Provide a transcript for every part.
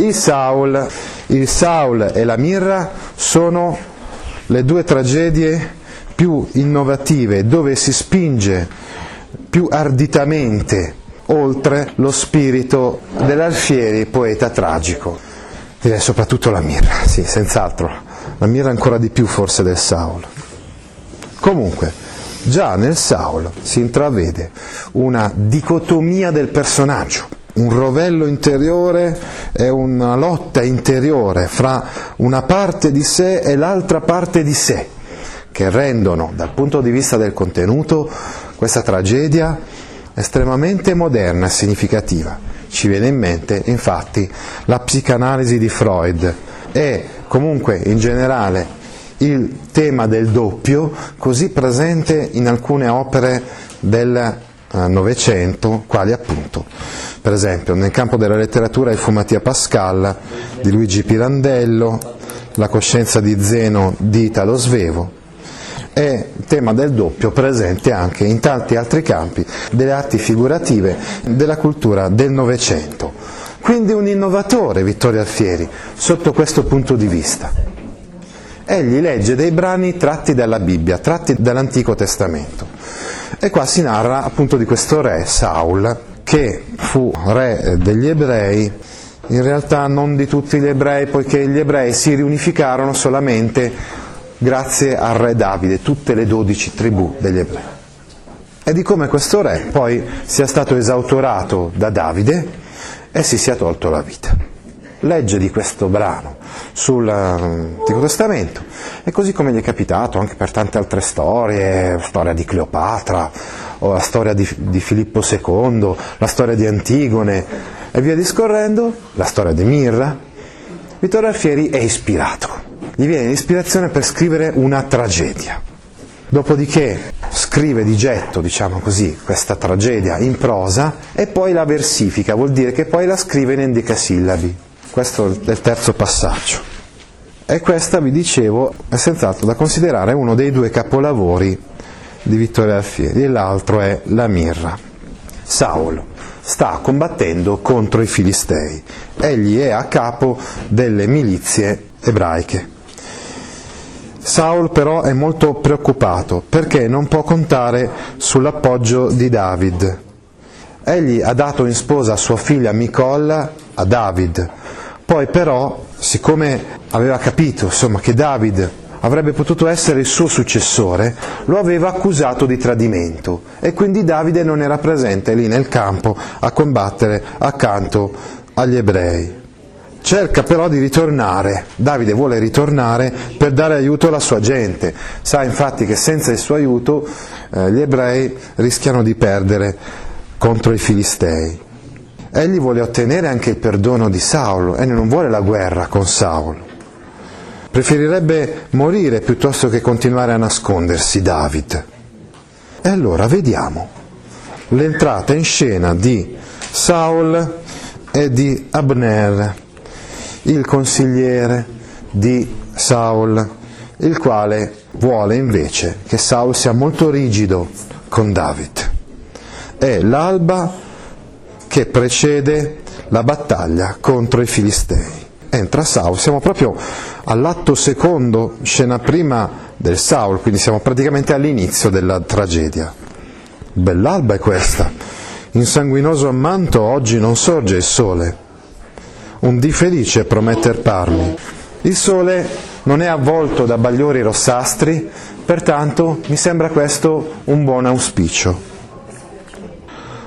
Il Saul, il Saul e la Mirra sono le due tragedie più innovative dove si spinge più arditamente oltre lo spirito dell'Alfieri, poeta tragico. Direi soprattutto la Mirra, sì, senz'altro. La Mirra ancora di più forse del Saul. Comunque, già nel Saul si intravede una dicotomia del personaggio un rovello interiore e una lotta interiore fra una parte di sé e l'altra parte di sé, che rendono dal punto di vista del contenuto questa tragedia estremamente moderna e significativa. Ci viene in mente infatti la psicanalisi di Freud e comunque in generale il tema del doppio così presente in alcune opere del Novecento, quali appunto per esempio, nel campo della letteratura il Fumatia Pascal di Luigi Pirandello, La coscienza di Zeno di Italo Svevo, e il tema del doppio presente anche in tanti altri campi delle arti figurative della cultura del Novecento. Quindi un innovatore Vittorio Alfieri sotto questo punto di vista. Egli legge dei brani tratti dalla Bibbia, tratti dall'Antico Testamento. E qua si narra appunto di questo re, Saul, che fu re degli ebrei, in realtà non di tutti gli ebrei, poiché gli ebrei si riunificarono solamente grazie al re Davide, tutte le dodici tribù degli ebrei. E di come questo re poi sia stato esautorato da Davide e si sia tolto la vita. Legge di questo brano sull'Antico Testamento e così come gli è capitato anche per tante altre storie, storia di Cleopatra, o la storia di, di Filippo II, la storia di Antigone e via discorrendo, la storia di Mirra, Vittorio Alfieri è ispirato, gli viene l'ispirazione per scrivere una tragedia. Dopodiché scrive di getto, diciamo così, questa tragedia in prosa e poi la versifica, vuol dire che poi la scrive in endecasillabi. Questo è il terzo passaggio. E questa, vi dicevo, è senz'altro da considerare uno dei due capolavori di Vittorio Alfieri e l'altro è la mirra. Saulo sta combattendo contro i Filistei, egli è a capo delle milizie ebraiche. Saul però è molto preoccupato perché non può contare sull'appoggio di David. Egli ha dato in sposa sua figlia Micolla a David, poi però, siccome aveva capito insomma, che David avrebbe potuto essere il suo successore, lo aveva accusato di tradimento e quindi Davide non era presente lì nel campo a combattere accanto agli ebrei. Cerca però di ritornare, Davide vuole ritornare per dare aiuto alla sua gente, sa infatti che senza il suo aiuto eh, gli ebrei rischiano di perdere contro i filistei. Egli vuole ottenere anche il perdono di Saulo e non vuole la guerra con Saulo. Preferirebbe morire piuttosto che continuare a nascondersi David. E allora vediamo l'entrata in scena di Saul e di Abner, il consigliere di Saul, il quale vuole invece che Saul sia molto rigido con David. È l'alba che precede la battaglia contro i Filistei entra Saul, siamo proprio all'atto secondo, scena prima del Saul, quindi siamo praticamente all'inizio della tragedia. Bell'alba è questa, in sanguinoso ammanto oggi non sorge il sole. Un dì felice prometter parmi. Il sole non è avvolto da bagliori rossastri, pertanto mi sembra questo un buon auspicio.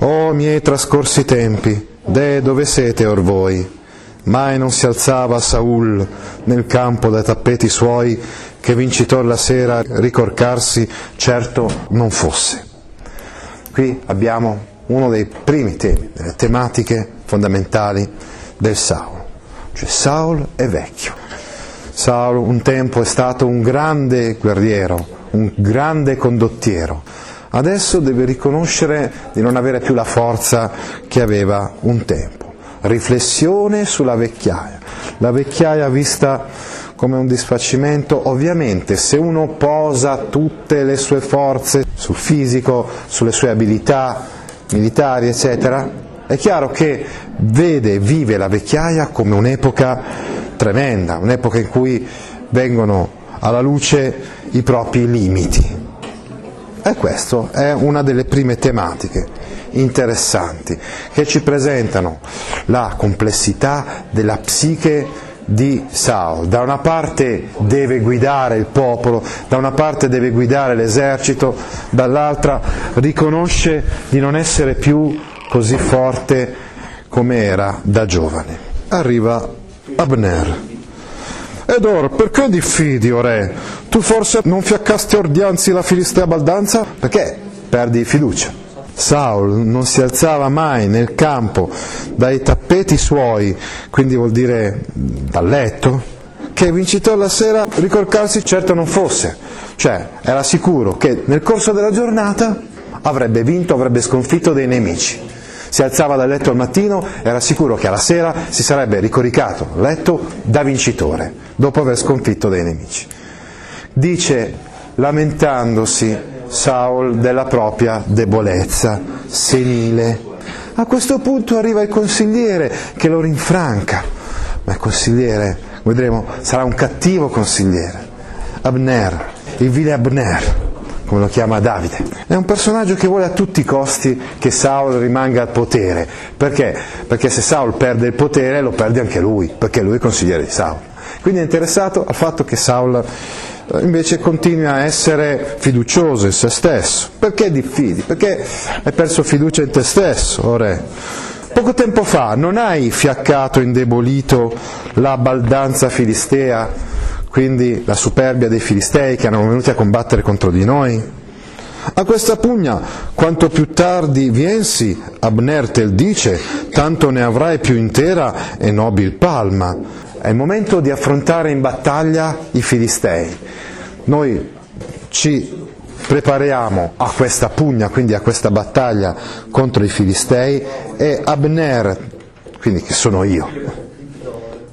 Oh miei trascorsi tempi, de dove siete or voi? Mai non si alzava Saul nel campo dai tappeti suoi che vincitor la sera ricorcarsi certo non fosse. Qui abbiamo uno dei primi temi, delle tematiche fondamentali del Saul. Cioè Saul è vecchio. Saul un tempo è stato un grande guerriero, un grande condottiero. Adesso deve riconoscere di non avere più la forza che aveva un tempo. Riflessione sulla vecchiaia. La vecchiaia vista come un disfacimento, ovviamente se uno posa tutte le sue forze sul fisico, sulle sue abilità militari, eccetera, è chiaro che vede e vive la vecchiaia come un'epoca tremenda, un'epoca in cui vengono alla luce i propri limiti. E questa è una delle prime tematiche interessanti che ci presentano la complessità della psiche di Saul. Da una parte deve guidare il popolo, da una parte deve guidare l'esercito, dall'altra riconosce di non essere più così forte come era da giovane. Arriva Abner. Ed or, perché diffidi, o re? Tu forse non fiaccasti ordianzi la filistea baldanza? Perché perdi fiducia. Saul non si alzava mai nel campo dai tappeti suoi, quindi vuol dire dal letto, che vincitore la sera ricorcarsi certo non fosse, cioè era sicuro che nel corso della giornata avrebbe vinto, avrebbe sconfitto dei nemici. Si alzava dal letto al mattino, era sicuro che alla sera si sarebbe ricoricato letto da vincitore, dopo aver sconfitto dei nemici. Dice, lamentandosi, Saul della propria debolezza senile. A questo punto arriva il consigliere che lo rinfranca, ma il consigliere, vedremo, sarà un cattivo consigliere. Abner, il vile Abner, come lo chiama Davide. È un personaggio che vuole a tutti i costi che Saul rimanga al potere. Perché? Perché se Saul perde il potere lo perde anche lui, perché lui è consigliere di Saul. Quindi è interessato al fatto che Saul eh, invece continui a essere fiducioso in se stesso. Perché diffidi? Perché hai perso fiducia in te stesso, o re. Poco tempo fa non hai fiaccato, indebolito la baldanza filistea, quindi la superbia dei filistei che erano venuti a combattere contro di noi? A questa pugna, quanto più tardi viensi, Abner te dice, tanto ne avrai più intera e nobil palma. È il momento di affrontare in battaglia i Filistei. Noi ci prepariamo a questa pugna, quindi a questa battaglia contro i Filistei e Abner, quindi che sono io,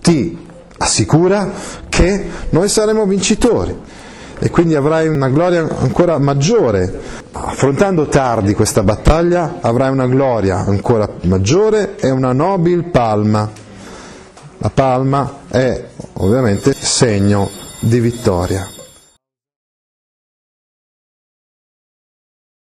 ti assicura che noi saremo vincitori e quindi avrai una gloria ancora maggiore. Affrontando tardi questa battaglia avrai una gloria ancora maggiore e una nobile palma. La palma è ovviamente segno di vittoria.